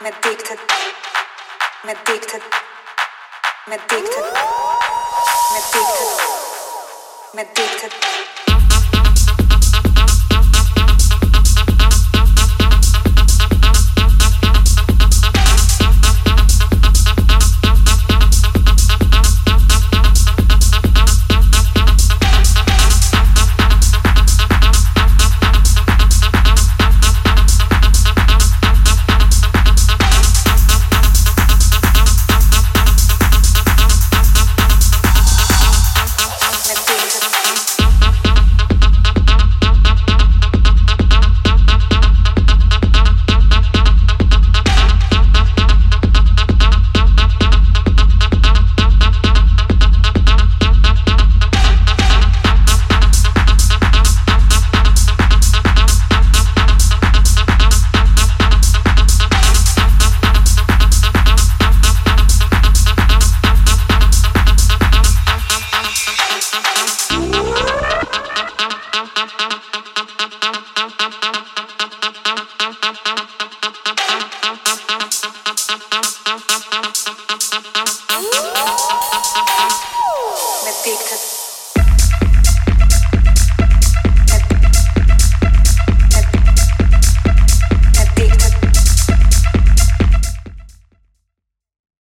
I'm addicted. I'm addicted. I'm addicted. I'm addicted. I'm addicted.